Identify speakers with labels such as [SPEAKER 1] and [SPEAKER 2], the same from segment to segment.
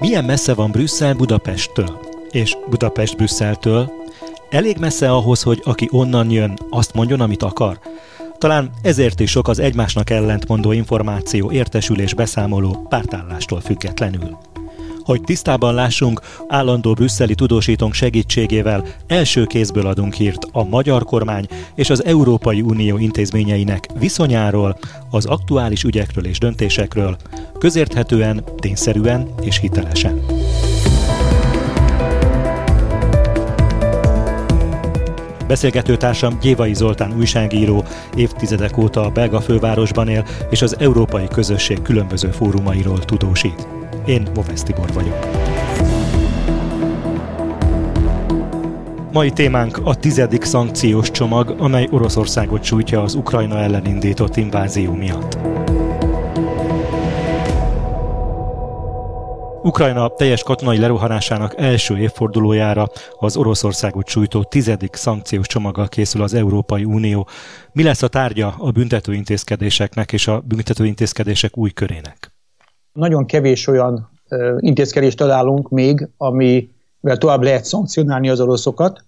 [SPEAKER 1] Milyen messze van Brüsszel Budapesttől? És Budapest Brüsszeltől? Elég messze ahhoz, hogy aki onnan jön, azt mondjon, amit akar? Talán ezért is sok az egymásnak ellentmondó információ, értesülés, beszámoló pártállástól függetlenül. Hogy tisztában lássunk, állandó brüsszeli tudósítónk segítségével első kézből adunk hírt a magyar kormány és az Európai Unió intézményeinek viszonyáról, az aktuális ügyekről és döntésekről, közérthetően, tényszerűen és hitelesen. Beszélgetőtársam Gyévai Zoltán újságíró, évtizedek óta a belga fővárosban él, és az európai közösség különböző fórumairól tudósít. Én Movesz Tibor vagyok. Mai témánk a tizedik szankciós csomag, amely Oroszországot sújtja az Ukrajna ellen indított invázió miatt. Ukrajna teljes katonai leruhanásának első évfordulójára az Oroszországot sújtó tizedik szankciós csomaggal készül az Európai Unió. Mi lesz a tárgya a büntetőintézkedéseknek és a büntetőintézkedések új körének?
[SPEAKER 2] Nagyon kevés olyan intézkedést találunk még, amivel tovább lehet szankcionálni az oroszokat.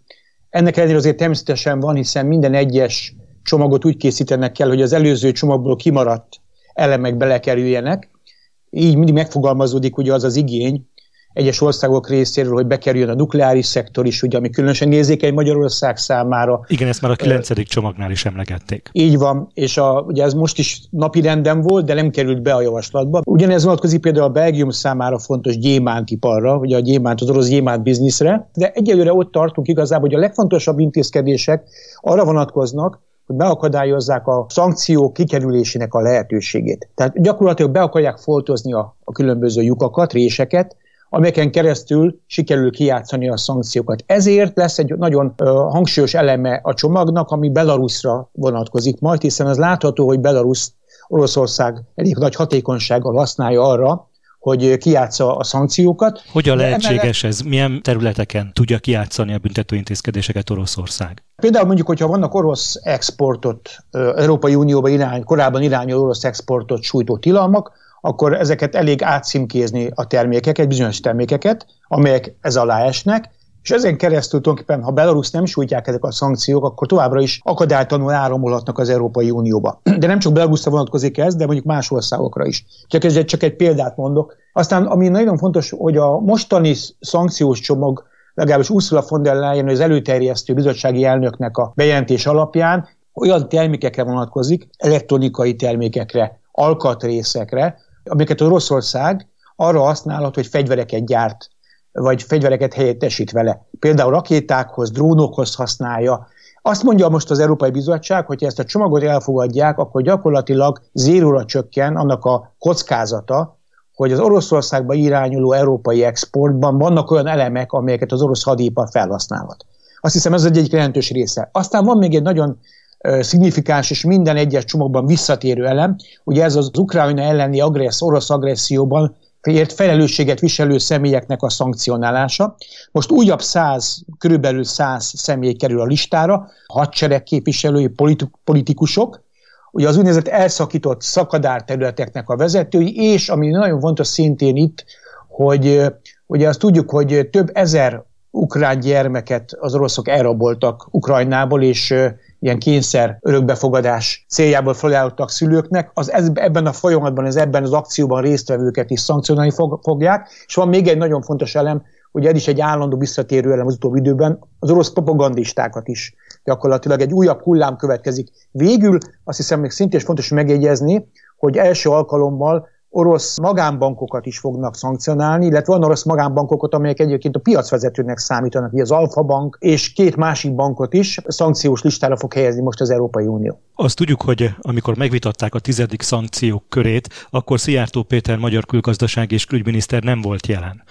[SPEAKER 2] Ennek ellenére azért természetesen van, hiszen minden egyes csomagot úgy készítenek kell, hogy az előző csomagból kimaradt elemek belekerüljenek. Így mindig megfogalmazódik ugye az az igény, egyes országok részéről, hogy bekerüljön a nukleáris szektor is, ugye, ami különösen nézékeny Magyarország számára.
[SPEAKER 1] Igen, ezt már a kilencedik csomagnál is emlegették.
[SPEAKER 2] Így van, és a, ugye ez most is napi renden volt, de nem került be a javaslatba. Ugyanez vonatkozik például a Belgium számára fontos gyémántiparra, ugye a gyémánt, az orosz gyémánt bizniszre, de egyelőre ott tartunk igazából, hogy a legfontosabb intézkedések arra vonatkoznak, hogy beakadályozzák a szankciók kikerülésének a lehetőségét. Tehát gyakorlatilag be akarják foltozni a, a különböző lyukakat, réseket, amelyeken keresztül sikerül kijátszani a szankciókat. Ezért lesz egy nagyon ö, hangsúlyos eleme a csomagnak, ami Belarusra vonatkozik majd, hiszen az látható, hogy Belarus Oroszország elég nagy hatékonysággal használja arra, hogy kiátsza a szankciókat.
[SPEAKER 1] Hogyan lehetséges ez? Milyen területeken tudja kiátszani a büntetőintézkedéseket Oroszország?
[SPEAKER 2] Például mondjuk, hogyha vannak orosz exportot, Európai Unióba irány, korábban irányuló orosz exportot sújtó tilalmak, akkor ezeket elég átszimkézni a termékeket, bizonyos termékeket, amelyek ez alá esnek, és ezen keresztül tulajdonképpen, ha Belarus nem sújtják ezek a szankciók, akkor továbbra is akadálytalanul áramolhatnak az Európai Unióba. De nem csak Belarusra vonatkozik ez, de mondjuk más országokra is. Csak, ez csak egy példát mondok. Aztán, ami nagyon fontos, hogy a mostani szankciós csomag legalábbis Ursula von der Leyen, az előterjesztő bizottsági elnöknek a bejelentés alapján olyan termékekre vonatkozik, elektronikai termékekre, alkatrészekre, amiket Oroszország arra használhat, hogy fegyvereket gyárt, vagy fegyvereket helyettesít vele. Például rakétákhoz, drónokhoz használja. Azt mondja most az Európai Bizottság, hogy ezt a csomagot elfogadják, akkor gyakorlatilag zéróra csökken annak a kockázata, hogy az Oroszországba irányuló európai exportban vannak olyan elemek, amelyeket az orosz hadipar felhasználhat. Azt hiszem ez egy jelentős része. Aztán van még egy nagyon szignifikáns és minden egyes csomagban visszatérő elem. Ugye ez az Ukrajna elleni agressz, orosz agresszióban ért felelősséget viselő személyeknek a szankcionálása. Most újabb száz, körülbelül száz személy kerül a listára, hadsereg képviselői, politikusok, ugye az úgynevezett elszakított szakadárterületeknek a vezetői, és ami nagyon fontos szintén itt, hogy ugye azt tudjuk, hogy több ezer ukrán gyermeket az oroszok elraboltak Ukrajnából, és ilyen kényszer örökbefogadás céljából felajánlottak szülőknek, az ebben a folyamatban, ez ebben az akcióban résztvevőket is szankcionálni fog, fogják. És van még egy nagyon fontos elem, hogy ez is egy állandó visszatérő elem az utóbbi időben, az orosz propagandistákat is gyakorlatilag egy újabb hullám következik. Végül azt hiszem még szintén fontos megjegyezni, hogy első alkalommal orosz magánbankokat is fognak szankcionálni, illetve van orosz magánbankokat, amelyek egyébként a piacvezetőnek számítanak, így az Alfa Bank, és két másik bankot is szankciós listára fog helyezni most az Európai Unió.
[SPEAKER 1] Azt tudjuk, hogy amikor megvitatták a tizedik szankciók körét, akkor Szijjártó Péter magyar külgazdaság és külügyminiszter nem volt jelen.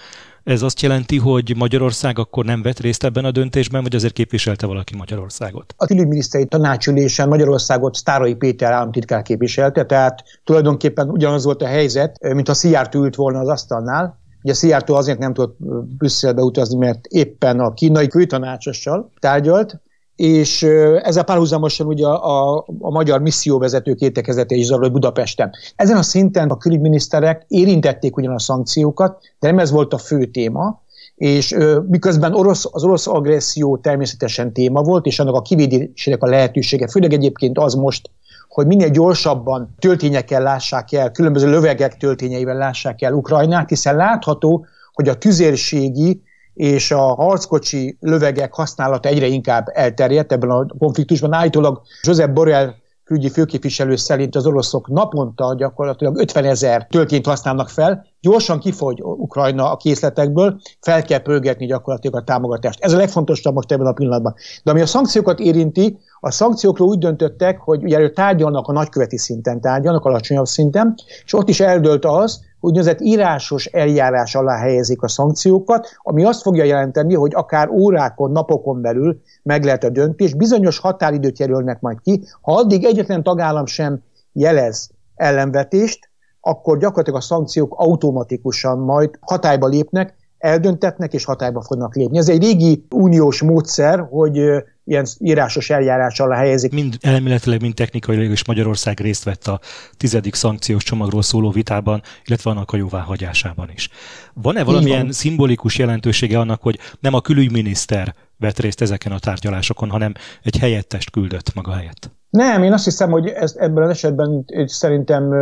[SPEAKER 1] Ez azt jelenti, hogy Magyarország akkor nem vett részt ebben a döntésben, vagy azért képviselte valaki Magyarországot?
[SPEAKER 2] A külügyminiszteri tanácsülésen Magyarországot Sztárai Péter államtitkár képviselte, tehát tulajdonképpen ugyanaz volt a helyzet, mint ha Szijjártó ült volna az asztalnál. Ugye Szijjártó azért nem tudott Brüsszelbe utazni, mert éppen a kínai kültanácsossal tárgyalt, és ezzel párhuzamosan ugye a, a, a magyar misszióvezetők értekezete is zajlott Budapesten. Ezen a szinten a külügyminiszterek érintették ugyan a szankciókat, de nem ez volt a fő téma, és ö, miközben orosz, az orosz agresszió természetesen téma volt, és annak a kivédésének a lehetősége, főleg egyébként az most, hogy minél gyorsabban töltényekkel lássák el, különböző lövegek töltényeivel lássák el Ukrajnát, hiszen látható, hogy a tüzérségi és a harckocsi lövegek használata egyre inkább elterjedt ebben a konfliktusban. Állítólag Josep Borrell külügyi főképviselő szerint az oroszok naponta gyakorlatilag 50 ezer töltényt használnak fel, gyorsan kifogy Ukrajna a készletekből, fel kell pörgetni gyakorlatilag a támogatást. Ez a legfontosabb most ebben a pillanatban. De ami a szankciókat érinti, a szankciókról úgy döntöttek, hogy ugye tárgyalnak a nagyköveti szinten, tárgyalnak alacsonyabb szinten, és ott is eldőlt az, úgynevezett írásos eljárás alá helyezik a szankciókat, ami azt fogja jelenteni, hogy akár órákon, napokon belül meg lehet a döntés, bizonyos határidőt jelölnek majd ki, ha addig egyetlen tagállam sem jelez ellenvetést, akkor gyakorlatilag a szankciók automatikusan majd hatályba lépnek, eldöntetnek és hatályba fognak lépni. Ez egy régi uniós módszer, hogy ilyen írásos eljárás alá helyezik.
[SPEAKER 1] Mind elméletileg, mind technikailag is Magyarország részt vett a tizedik szankciós csomagról szóló vitában, illetve annak a jóváhagyásában is. Van-e valamilyen van. szimbolikus jelentősége annak, hogy nem a külügyminiszter vett részt ezeken a tárgyalásokon, hanem egy helyettest küldött maga helyett?
[SPEAKER 2] Nem, én azt hiszem, hogy ez, ebben az esetben szerintem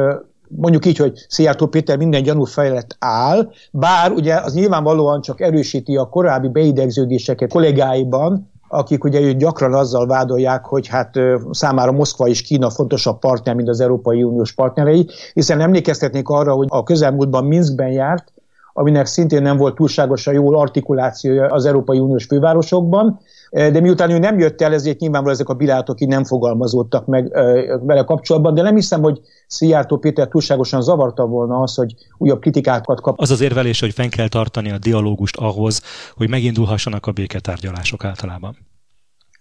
[SPEAKER 2] mondjuk így, hogy Szijjártó Péter minden gyanú fejlett áll, bár ugye az nyilvánvalóan csak erősíti a korábbi beidegződéseket kollégáiban, akik ugye gyakran azzal vádolják, hogy hát számára Moszkva és Kína fontosabb partner, mint az Európai Uniós partnerei, hiszen emlékeztetnék arra, hogy a közelmúltban Minskben járt, aminek szintén nem volt túlságosan jól artikulációja az Európai Uniós fővárosokban, de miután ő nem jött el, ezért nyilvánvalóan ezek a bilátok így nem fogalmazódtak meg vele kapcsolatban, de nem hiszem, hogy Szijjártó Péter túlságosan zavarta volna az, hogy újabb kritikákat kap.
[SPEAKER 1] Az az érvelés, hogy fenn kell tartani a dialógust ahhoz, hogy megindulhassanak a béketárgyalások általában.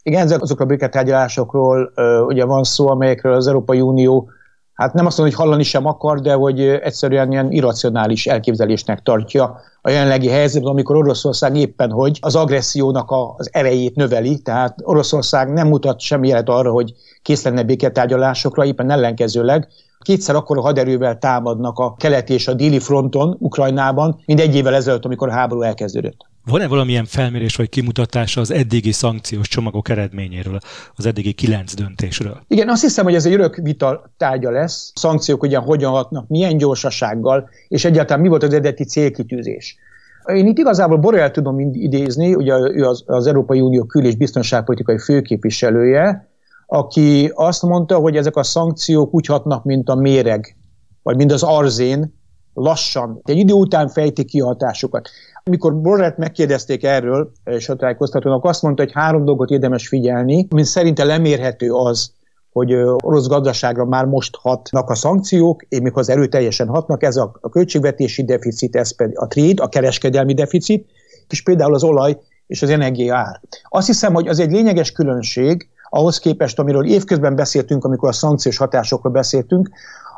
[SPEAKER 2] Igen, ezek azok a béketárgyalásokról ugye van szó, amelyekről az Európai Unió hát nem azt mondom, hogy hallani sem akar, de hogy egyszerűen ilyen irracionális elképzelésnek tartja a jelenlegi helyzetben, amikor Oroszország éppen hogy az agressziónak az erejét növeli, tehát Oroszország nem mutat semmi jelet arra, hogy kész lenne béketárgyalásokra, éppen ellenkezőleg kétszer akkor a haderővel támadnak a keleti és a déli fronton Ukrajnában, mint egy évvel ezelőtt, amikor a háború elkezdődött.
[SPEAKER 1] Van-e valamilyen felmérés vagy kimutatása az eddigi szankciós csomagok eredményéről, az eddigi kilenc döntésről?
[SPEAKER 2] Igen, azt hiszem, hogy ez egy örök vita tárgya lesz. A szankciók ugyan hogyan hatnak, milyen gyorsasággal, és egyáltalán mi volt az eredeti célkitűzés. Én itt igazából Borrell tudom idézni, ugye ő az, az Európai Unió kül- és biztonságpolitikai főképviselője, aki azt mondta, hogy ezek a szankciók úgy hatnak, mint a méreg, vagy mint az arzén, lassan, egy idő után fejtik ki a hatásukat. Amikor Borrellt megkérdezték erről, és a tájékoztatónak azt mondta, hogy három dolgot érdemes figyelni, mint szerinte lemérhető az, hogy orosz gazdaságra már most hatnak a szankciók, és az erőteljesen hatnak, ez a, a költségvetési deficit, ez pedig a trade, a kereskedelmi deficit, és például az olaj és az energia ár. Azt hiszem, hogy az egy lényeges különbség ahhoz képest, amiről évközben beszéltünk, amikor a szankciós hatásokról beszéltünk,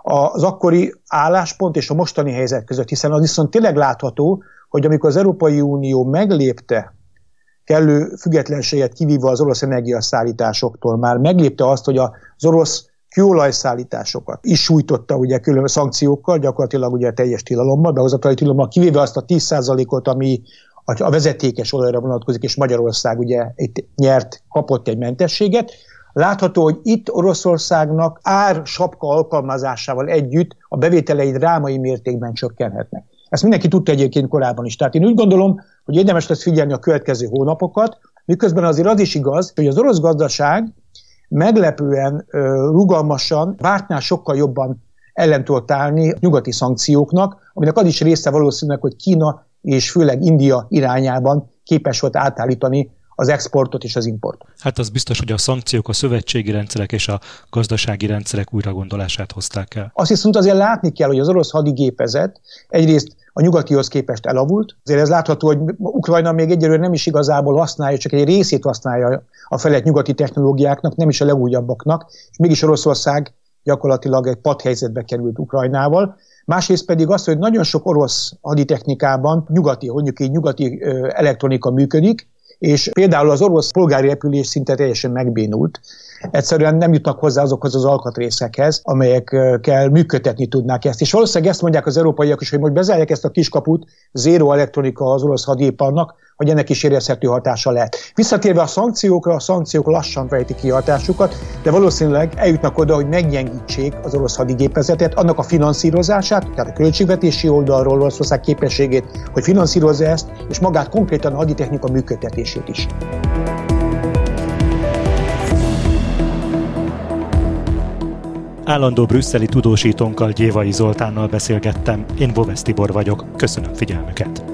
[SPEAKER 2] az akkori álláspont és a mostani helyzet között, hiszen az viszont tényleg látható, hogy amikor az Európai Unió meglépte kellő függetlenséget kivívva az orosz energiaszállításoktól, már meglépte azt, hogy az orosz kőolajszállításokat is sújtotta ugye külön szankciókkal, gyakorlatilag ugye teljes tilalommal, behozatali tilalommal, kivéve azt a 10%-ot, ami a vezetékes olajra vonatkozik, és Magyarország ugye itt nyert, kapott egy mentességet. Látható, hogy itt Oroszországnak ár sapka alkalmazásával együtt a bevételei drámai mértékben csökkenhetnek. Ezt mindenki tudta egyébként korábban is. Tehát én úgy gondolom, hogy érdemes lesz figyelni a következő hónapokat, miközben azért az is igaz, hogy az orosz gazdaság meglepően rugalmasan, vártnál sokkal jobban ellen tudott állni nyugati szankcióknak, aminek az is része valószínűleg, hogy Kína és főleg India irányában képes volt átállítani az exportot és az importot.
[SPEAKER 1] Hát az biztos, hogy a szankciók a szövetségi rendszerek és a gazdasági rendszerek újragondolását hozták el.
[SPEAKER 2] Azt viszont azért látni kell, hogy az orosz hadigépezet egyrészt a nyugatihoz képest elavult. Azért ez látható, hogy Ukrajna még egyelőre nem is igazából használja, csak egy részét használja a felett nyugati technológiáknak, nem is a legújabbaknak, és mégis Oroszország gyakorlatilag egy padhelyzetbe került Ukrajnával. Másrészt pedig az, hogy nagyon sok orosz haditechnikában nyugati, mondjuk így nyugati elektronika működik, és például az orosz polgári repülés szinte teljesen megbénult, egyszerűen nem jutnak hozzá azokhoz az alkatrészekhez, amelyekkel működtetni tudnák ezt. És valószínűleg ezt mondják az európaiak is, hogy most bezárják ezt a kiskaput, zéro elektronika az orosz hadiparnak, hogy ennek is érezhető hatása lehet. Visszatérve a szankciókra, a szankciók lassan fejtik ki hatásukat, de valószínűleg eljutnak oda, hogy meggyengítsék az orosz hadigépezetet, annak a finanszírozását, tehát a költségvetési oldalról Oroszország képességét, hogy finanszírozza ezt, és magát konkrétan a haditechnika működtetését is.
[SPEAKER 1] Állandó brüsszeli tudósítónkkal Gyévai Zoltánnal beszélgettem, én Bovesz Tibor vagyok, köszönöm figyelmüket!